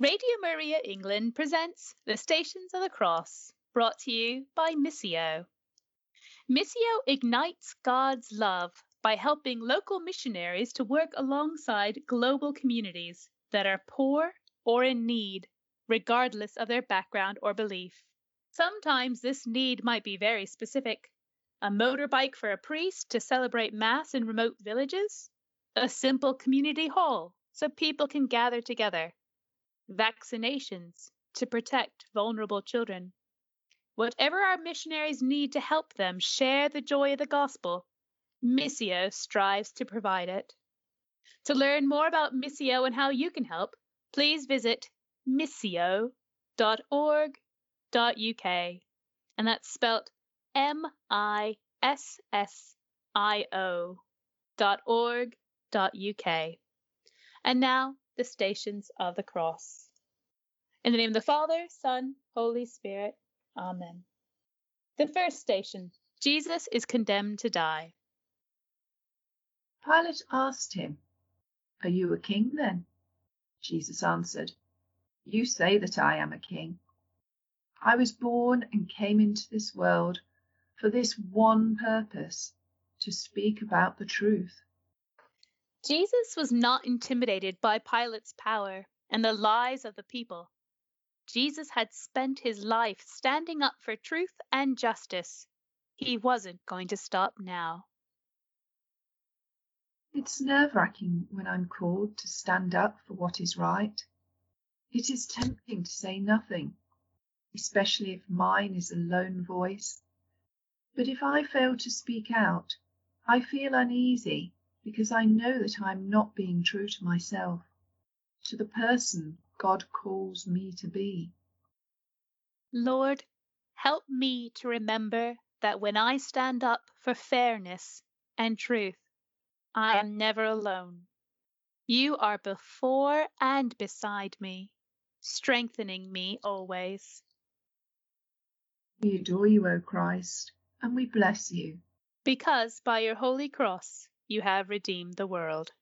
Radio Maria England presents The Stations of the Cross, brought to you by Missio. Missio ignites God's love by helping local missionaries to work alongside global communities that are poor or in need, regardless of their background or belief. Sometimes this need might be very specific a motorbike for a priest to celebrate Mass in remote villages, a simple community hall so people can gather together vaccinations to protect vulnerable children. Whatever our missionaries need to help them share the joy of the gospel, Missio strives to provide it. To learn more about Missio and how you can help, please visit missio.org.uk. And that's spelt M I S S I O dot org dot UK. And now the stations of the cross. In the name of the Father, Son, Holy Spirit. Amen. The first station Jesus is condemned to die. Pilate asked him, Are you a king then? Jesus answered, You say that I am a king. I was born and came into this world for this one purpose to speak about the truth. Jesus was not intimidated by Pilate's power and the lies of the people. Jesus had spent his life standing up for truth and justice. He wasn't going to stop now. It's nerve wracking when I'm called to stand up for what is right. It is tempting to say nothing, especially if mine is a lone voice. But if I fail to speak out, I feel uneasy because I know that I am not being true to myself, to the person God calls me to be. Lord, help me to remember that when I stand up for fairness and truth, I am never alone. You are before and beside me, strengthening me always. We adore you, O Christ, and we bless you. Because by your holy cross you have redeemed the world.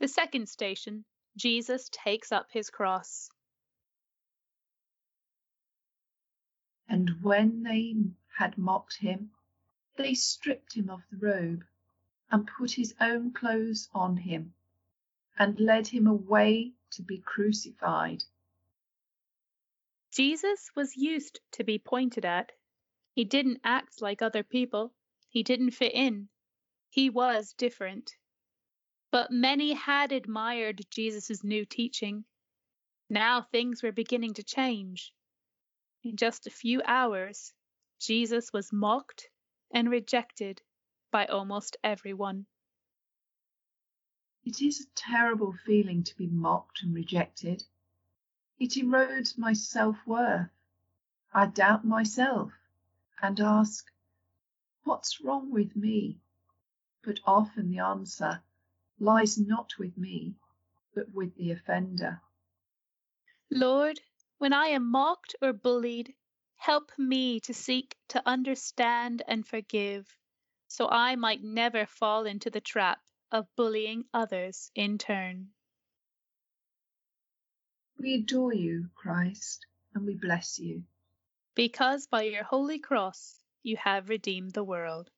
The second station, Jesus takes up his cross. And when they had mocked him, they stripped him of the robe and put his own clothes on him and led him away to be crucified. Jesus was used to be pointed at. He didn't act like other people. He didn't fit in. He was different. But many had admired Jesus' new teaching. Now things were beginning to change. In just a few hours, Jesus was mocked and rejected by almost everyone. It is a terrible feeling to be mocked and rejected. It erodes my self worth. I doubt myself and ask, What's wrong with me? But often the answer lies not with me, but with the offender. Lord, when I am mocked or bullied, help me to seek to understand and forgive, so I might never fall into the trap of bullying others in turn. We adore you, Christ, and we bless you. Because by your holy cross you have redeemed the world.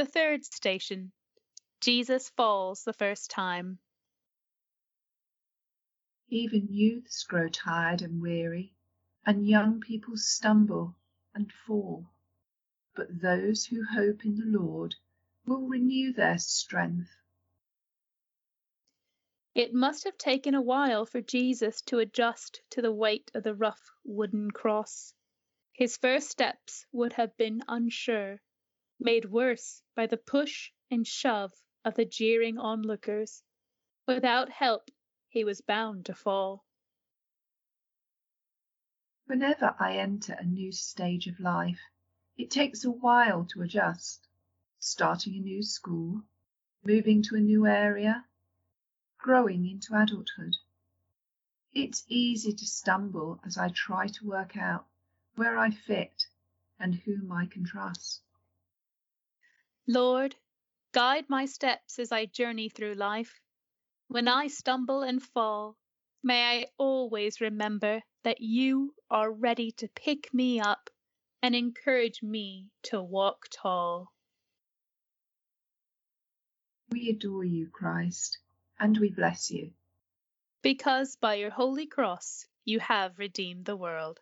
The third station Jesus falls the first time. Even youths grow tired and weary, and young people stumble and fall. But those who hope in the Lord will renew their strength. It must have taken a while for Jesus to adjust to the weight of the rough wooden cross. His first steps would have been unsure made worse by the push and shove of the jeering onlookers. Without help, he was bound to fall. Whenever I enter a new stage of life, it takes a while to adjust. Starting a new school, moving to a new area, growing into adulthood. It's easy to stumble as I try to work out where I fit and whom I can trust. Lord, guide my steps as I journey through life. When I stumble and fall, may I always remember that you are ready to pick me up and encourage me to walk tall. We adore you, Christ, and we bless you. Because by your holy cross you have redeemed the world.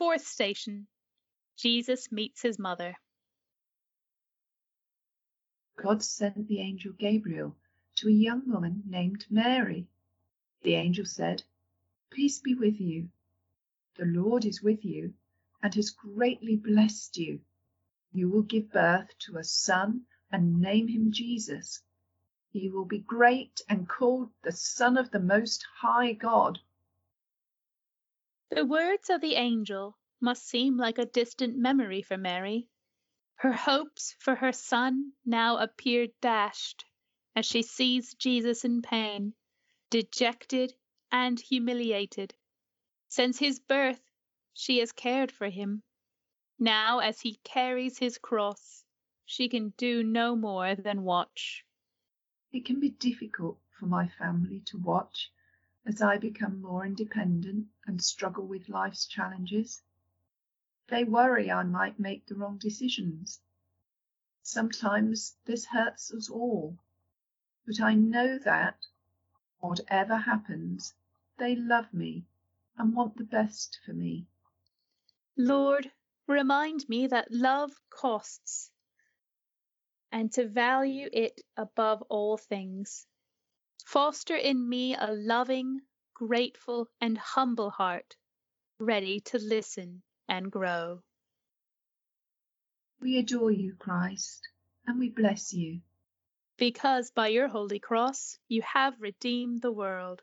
Fourth station Jesus meets his mother. God sent the angel Gabriel to a young woman named Mary. The angel said, Peace be with you. The Lord is with you and has greatly blessed you. You will give birth to a son and name him Jesus. He will be great and called the Son of the Most High God. The words of the angel must seem like a distant memory for Mary. Her hopes for her son now appear dashed as she sees Jesus in pain, dejected and humiliated. Since his birth, she has cared for him. Now, as he carries his cross, she can do no more than watch. It can be difficult for my family to watch as I become more independent and struggle with life's challenges. They worry I might make the wrong decisions. Sometimes this hurts us all, but I know that, whatever happens, they love me and want the best for me. Lord, remind me that love costs and to value it above all things. Foster in me a loving, grateful, and humble heart, ready to listen and grow. We adore you, Christ, and we bless you. Because by your holy cross you have redeemed the world.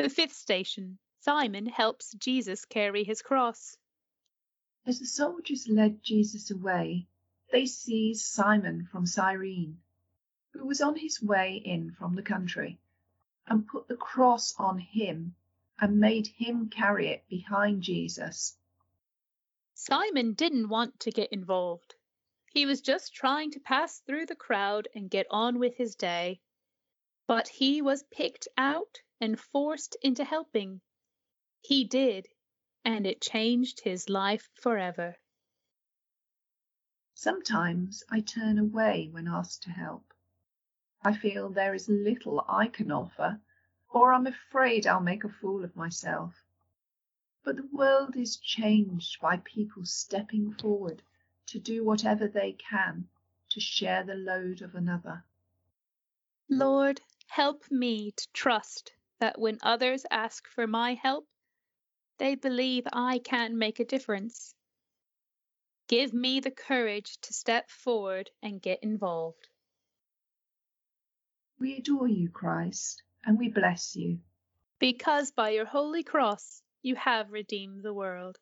The fifth station Simon helps Jesus carry his cross. As the soldiers led Jesus away, they seized Simon from Cyrene, who was on his way in from the country, and put the cross on him and made him carry it behind Jesus. Simon didn't want to get involved. He was just trying to pass through the crowd and get on with his day. But he was picked out and forced into helping. He did, and it changed his life forever. Sometimes I turn away when asked to help. I feel there is little I can offer, or I'm afraid I'll make a fool of myself. But the world is changed by people stepping forward to do whatever they can to share the load of another. Lord, help me to trust that when others ask for my help, they believe I can make a difference. Give me the courage to step forward and get involved. We adore you, Christ, and we bless you. Because by your holy cross you have redeemed the world.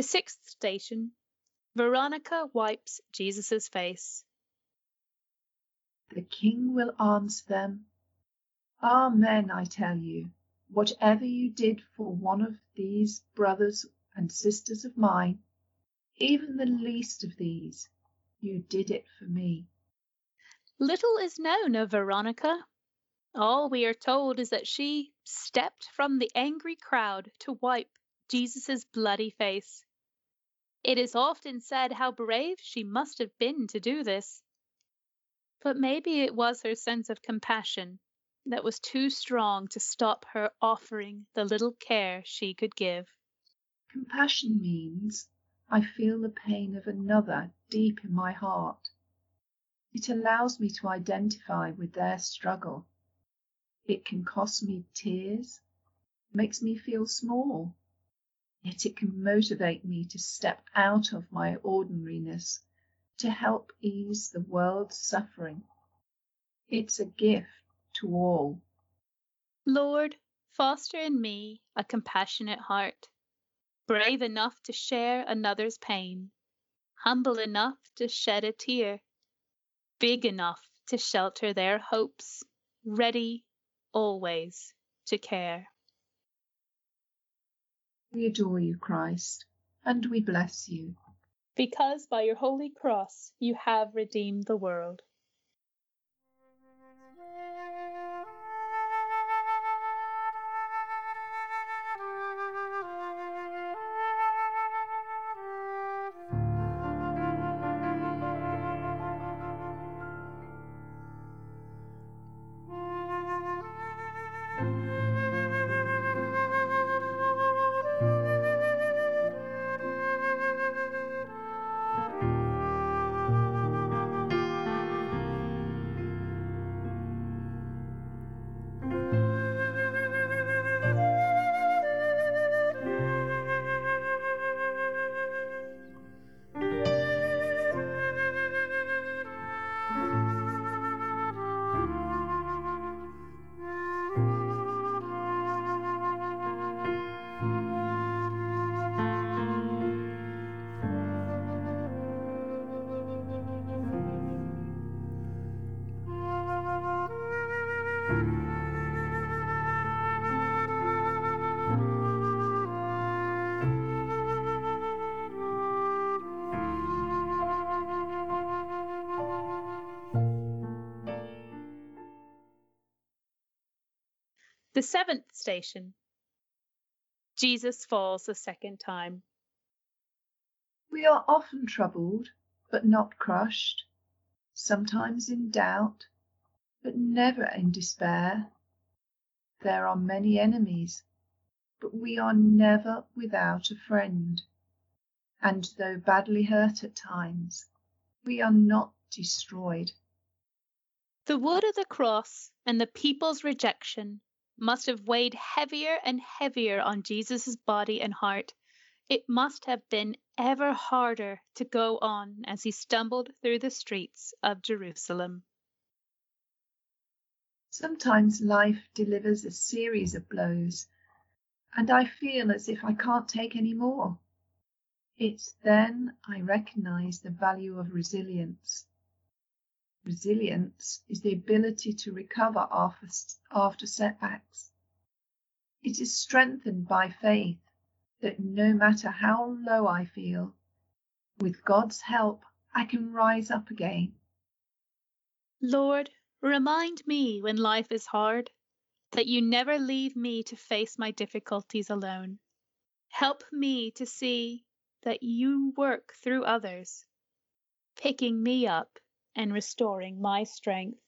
The sixth station Veronica wipes Jesus' face. The king will answer them, Amen, I tell you, whatever you did for one of these brothers and sisters of mine, even the least of these, you did it for me. Little is known of Veronica. All we are told is that she stepped from the angry crowd to wipe Jesus' bloody face. It is often said how brave she must have been to do this. But maybe it was her sense of compassion that was too strong to stop her offering the little care she could give. Compassion means I feel the pain of another deep in my heart. It allows me to identify with their struggle. It can cost me tears, makes me feel small, yet it can motivate me to step out of my ordinariness to help ease the world's suffering. It's a gift to all. Lord, foster in me a compassionate heart, brave enough to share another's pain, humble enough to shed a tear, big enough to shelter their hopes, ready always to care. We adore you, Christ, and we bless you. Because by your holy cross you have redeemed the world. The seventh station Jesus falls a second time. We are often troubled, but not crushed, sometimes in doubt, but never in despair. There are many enemies, but we are never without a friend. And though badly hurt at times, we are not destroyed. The wood of the cross and the people's rejection must have weighed heavier and heavier on Jesus' body and heart. It must have been ever harder to go on as he stumbled through the streets of Jerusalem. Sometimes life delivers a series of blows, and I feel as if I can't take any more. It's then I recognize the value of resilience. Resilience is the ability to recover after, after setbacks. It is strengthened by faith that no matter how low I feel, with God's help, I can rise up again. Lord, remind me when life is hard that you never leave me to face my difficulties alone. Help me to see that you work through others, picking me up and restoring my strength.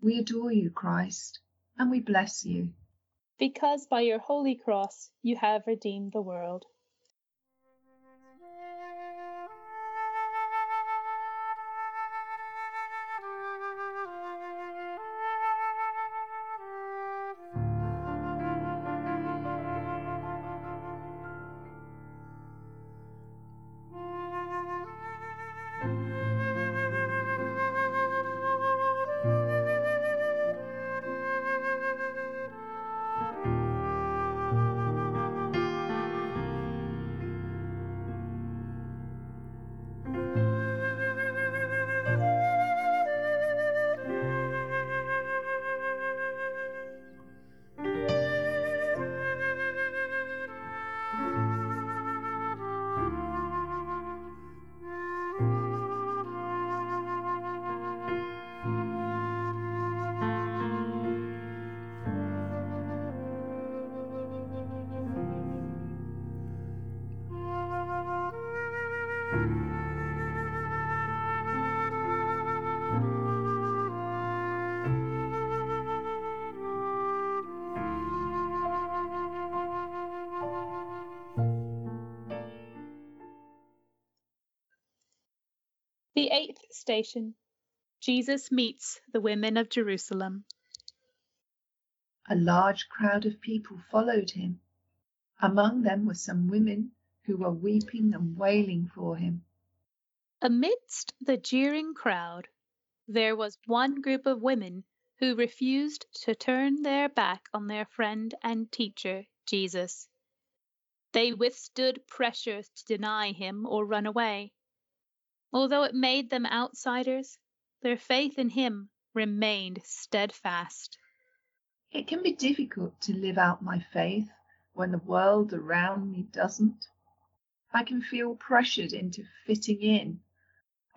We adore you, Christ, and we bless you. Because by your holy cross you have redeemed the world. Station Jesus meets the women of Jerusalem. A large crowd of people followed him. Among them were some women who were weeping and wailing for him. Amidst the jeering crowd, there was one group of women who refused to turn their back on their friend and teacher, Jesus. They withstood pressure to deny him or run away. Although it made them outsiders, their faith in him remained steadfast. It can be difficult to live out my faith when the world around me doesn't. I can feel pressured into fitting in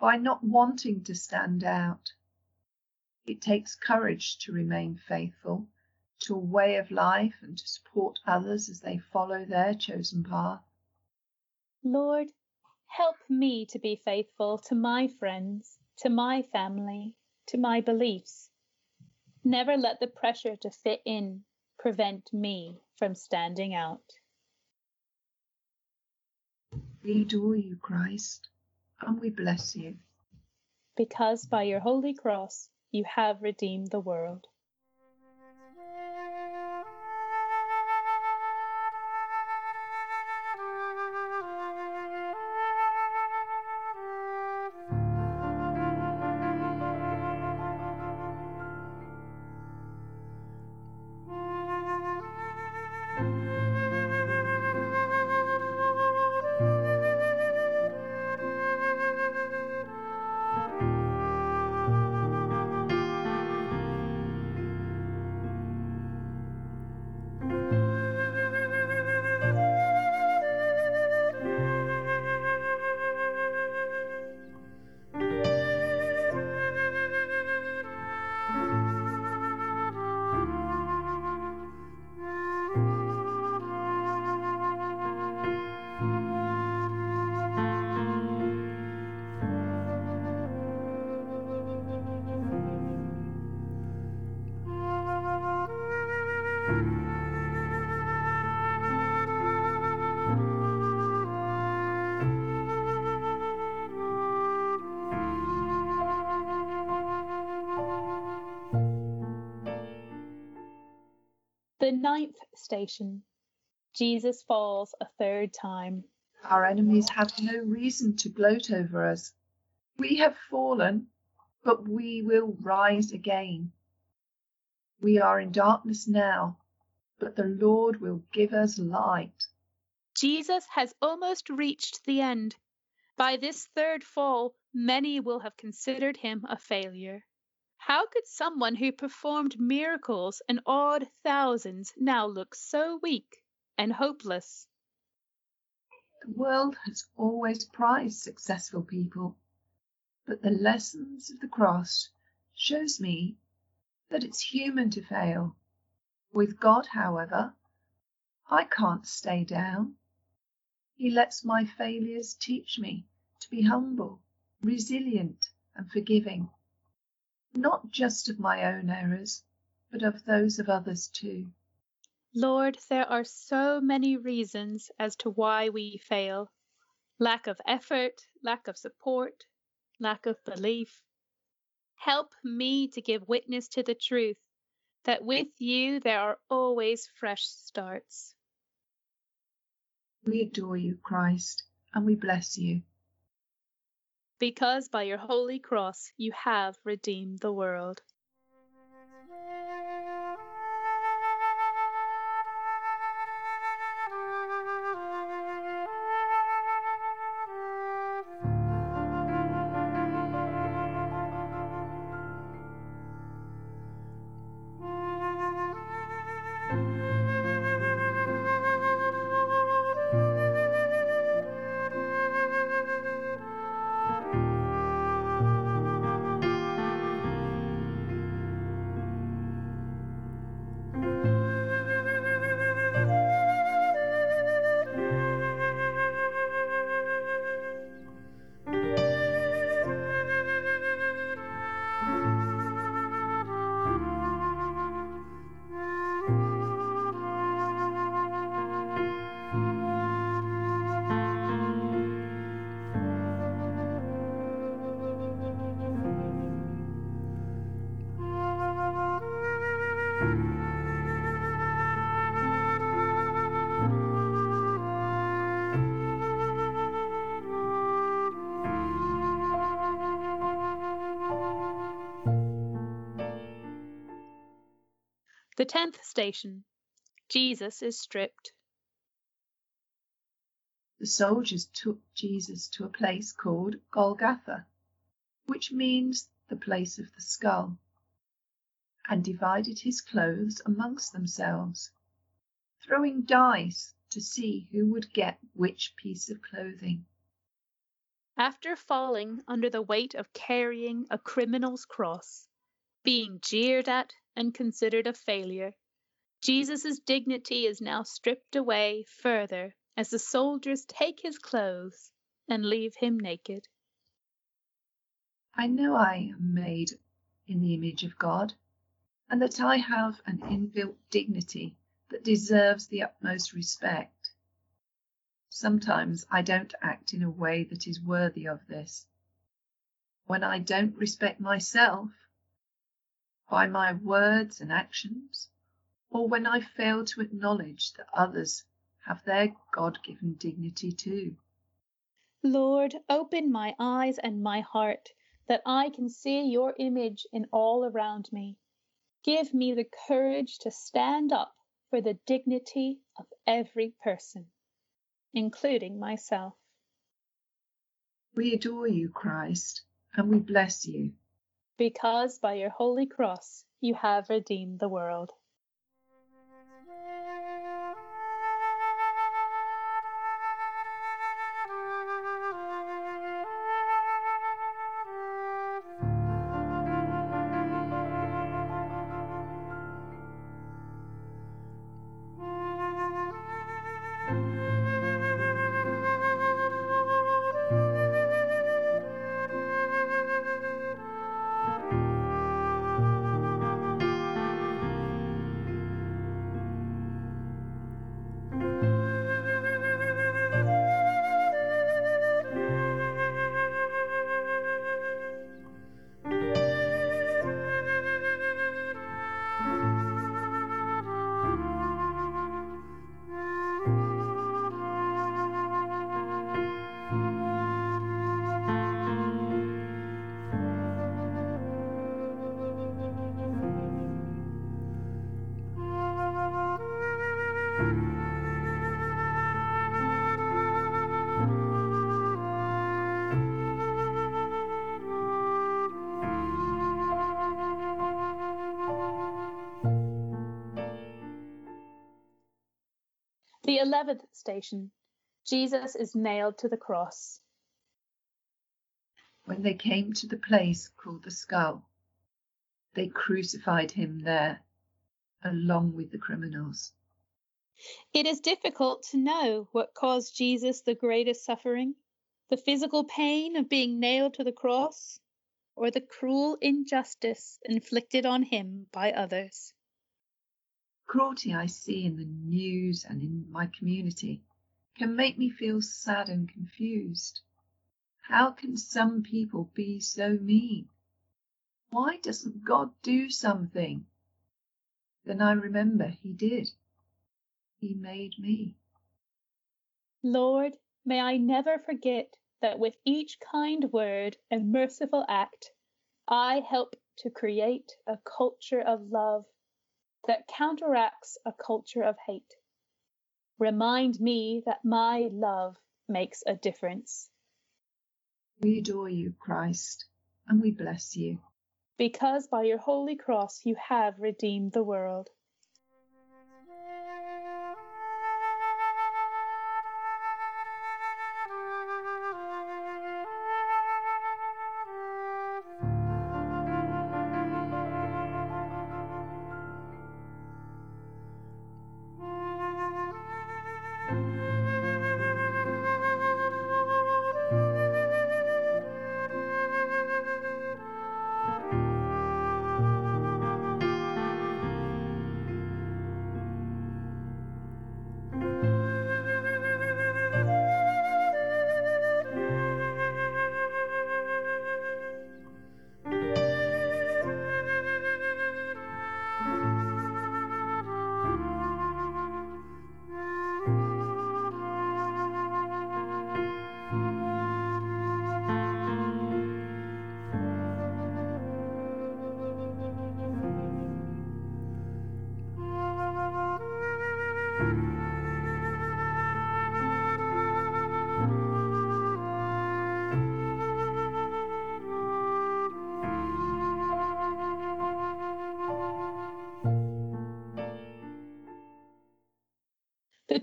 by not wanting to stand out. It takes courage to remain faithful to a way of life and to support others as they follow their chosen path. Lord, help me to be faithful to my friends, to my family, to my beliefs. Never let the pressure to fit in prevent me from standing out. We adore you, Christ, and we bless you. Because by your holy cross you have redeemed the world. Station Jesus falls a third time. Our enemies have no reason to gloat over us. We have fallen, but we will rise again. We are in darkness now, but the Lord will give us light. Jesus has almost reached the end. By this third fall, many will have considered him a failure. How could someone who performed miracles and awed thousands now look so weak and hopeless? The world has always prized successful people, but the lessons of the cross shows me that it's human to fail. With God, however, I can't stay down. He lets my failures teach me to be humble, resilient, and forgiving not just of my own errors, but of those of others too. Lord, there are so many reasons as to why we fail lack of effort, lack of support, lack of belief. Help me to give witness to the truth that with you there are always fresh starts. We adore you, Christ, and we bless you because by your holy cross you have redeemed the world. Tenth station Jesus is stripped. The soldiers took Jesus to a place called Golgotha, which means the place of the skull, and divided his clothes amongst themselves, throwing dice to see who would get which piece of clothing. After falling under the weight of carrying a criminal's cross, being jeered at and considered a failure, Jesus' dignity is now stripped away further as the soldiers take his clothes and leave him naked. I know I am made in the image of God, and that I have an inbuilt dignity that deserves the utmost respect. Sometimes I don't act in a way that is worthy of this. When I don't respect myself by my words and actions, or when I fail to acknowledge that others have their God given dignity too. Lord, open my eyes and my heart that I can see your image in all around me. Give me the courage to stand up for the dignity of every person, including myself. We adore you, Christ, and we bless you. Because by your holy cross you have redeemed the world. The eleventh station Jesus is nailed to the cross. When they came to the place called the skull, they crucified him there along with the criminals. It is difficult to know what caused Jesus the greatest suffering the physical pain of being nailed to the cross, or the cruel injustice inflicted on him by others cruelty I see in the news and in my community can make me feel sad and confused. How can some people be so mean? Why doesn't God do something? Then I remember He did. He made me. Lord, may I never forget that with each kind word and merciful act, I help to create a culture of love that counteracts a culture of hate. Remind me that my love makes a difference. We adore you, Christ, and we bless you. Because by your holy cross you have redeemed the world.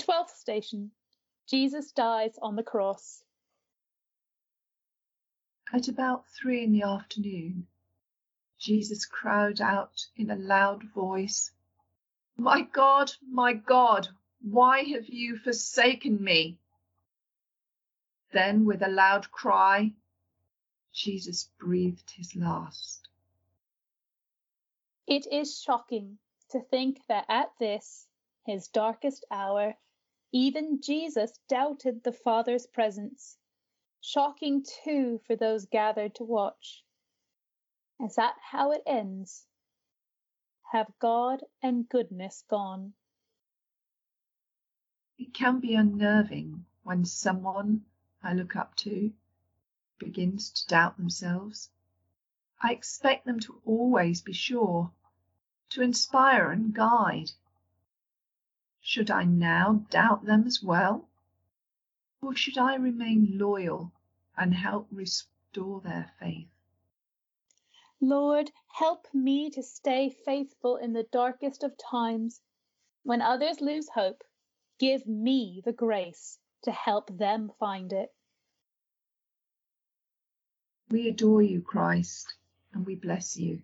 Twelfth station Jesus dies on the cross. At about three in the afternoon, Jesus cried out in a loud voice, My God, my God, why have you forsaken me? Then, with a loud cry, Jesus breathed his last. It is shocking to think that at this, his darkest hour, even Jesus doubted the Father's presence. Shocking too for those gathered to watch. Is that how it ends? Have God and goodness gone? It can be unnerving when someone I look up to begins to doubt themselves. I expect them to always be sure, to inspire and guide. Should I now doubt them as well? Or should I remain loyal and help restore their faith? Lord, help me to stay faithful in the darkest of times. When others lose hope, give me the grace to help them find it. We adore you, Christ, and we bless you.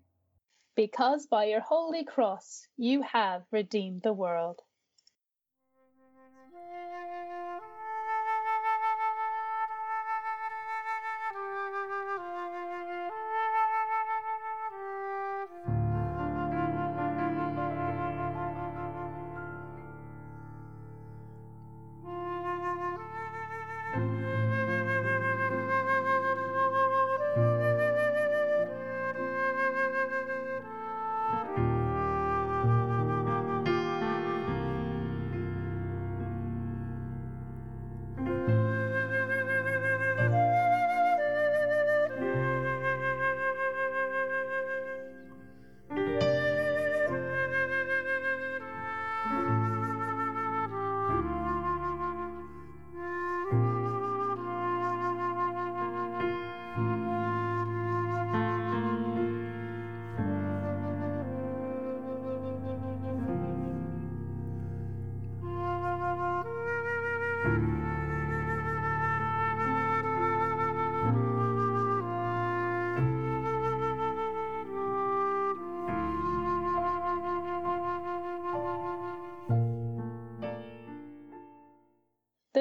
Because by your holy cross you have redeemed the world.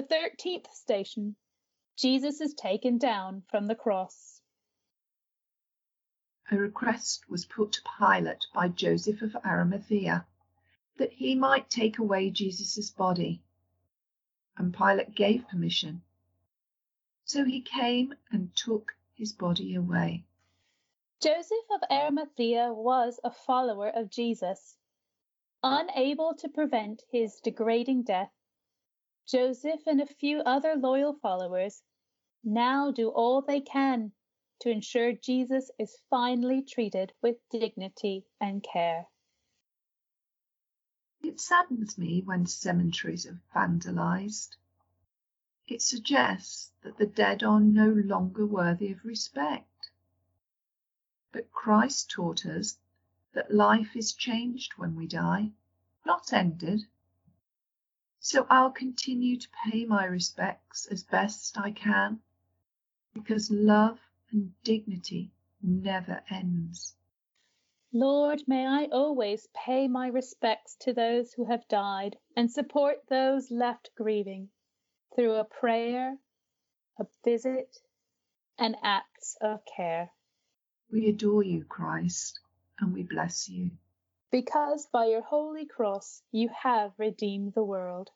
The thirteenth station Jesus is taken down from the cross. A request was put to Pilate by Joseph of Arimathea that he might take away Jesus' body, and Pilate gave permission. So he came and took his body away. Joseph of Arimathea was a follower of Jesus. Unable to prevent his degrading death, Joseph and a few other loyal followers now do all they can to ensure Jesus is finally treated with dignity and care. It saddens me when cemeteries are vandalized. It suggests that the dead are no longer worthy of respect. But Christ taught us that life is changed when we die, not ended. So I'll continue to pay my respects as best I can, because love and dignity never ends. Lord, may I always pay my respects to those who have died and support those left grieving through a prayer, a visit, and acts of care. We adore you, Christ, and we bless you because by your holy cross you have redeemed the world.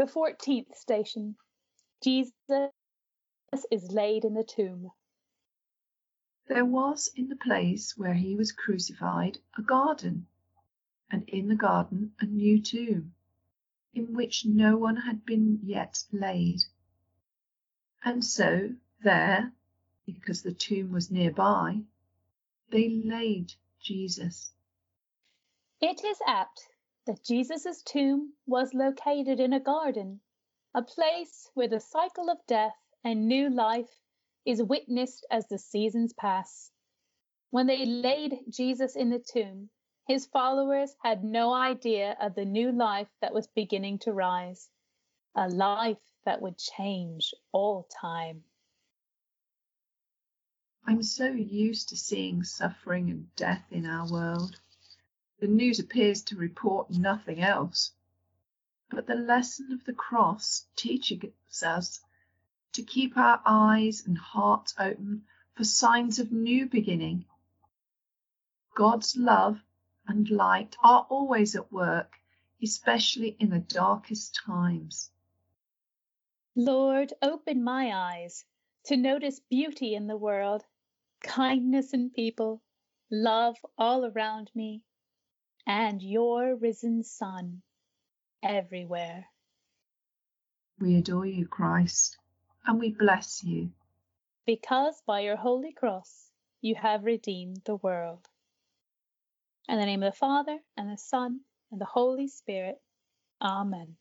The 14th station Jesus is laid in the tomb. There was in the place where he was crucified a garden, and in the garden a new tomb, in which no one had been yet laid. And so there, because the tomb was nearby, they laid Jesus. It is apt that Jesus' tomb was located in a garden, a place where the cycle of death and new life is witnessed as the seasons pass. When they laid Jesus in the tomb, his followers had no idea of the new life that was beginning to rise, a life that would change all time. I'm so used to seeing suffering and death in our world. The news appears to report nothing else. But the lesson of the cross teaches us to keep our eyes and hearts open for signs of new beginning. God's love and light are always at work, especially in the darkest times. Lord, open my eyes to notice beauty in the world, kindness in people, love all around me, and your risen Son everywhere. We adore you, Christ and we bless you. Because by your holy cross you have redeemed the world. In the name of the Father, and the Son, and the Holy Spirit. Amen.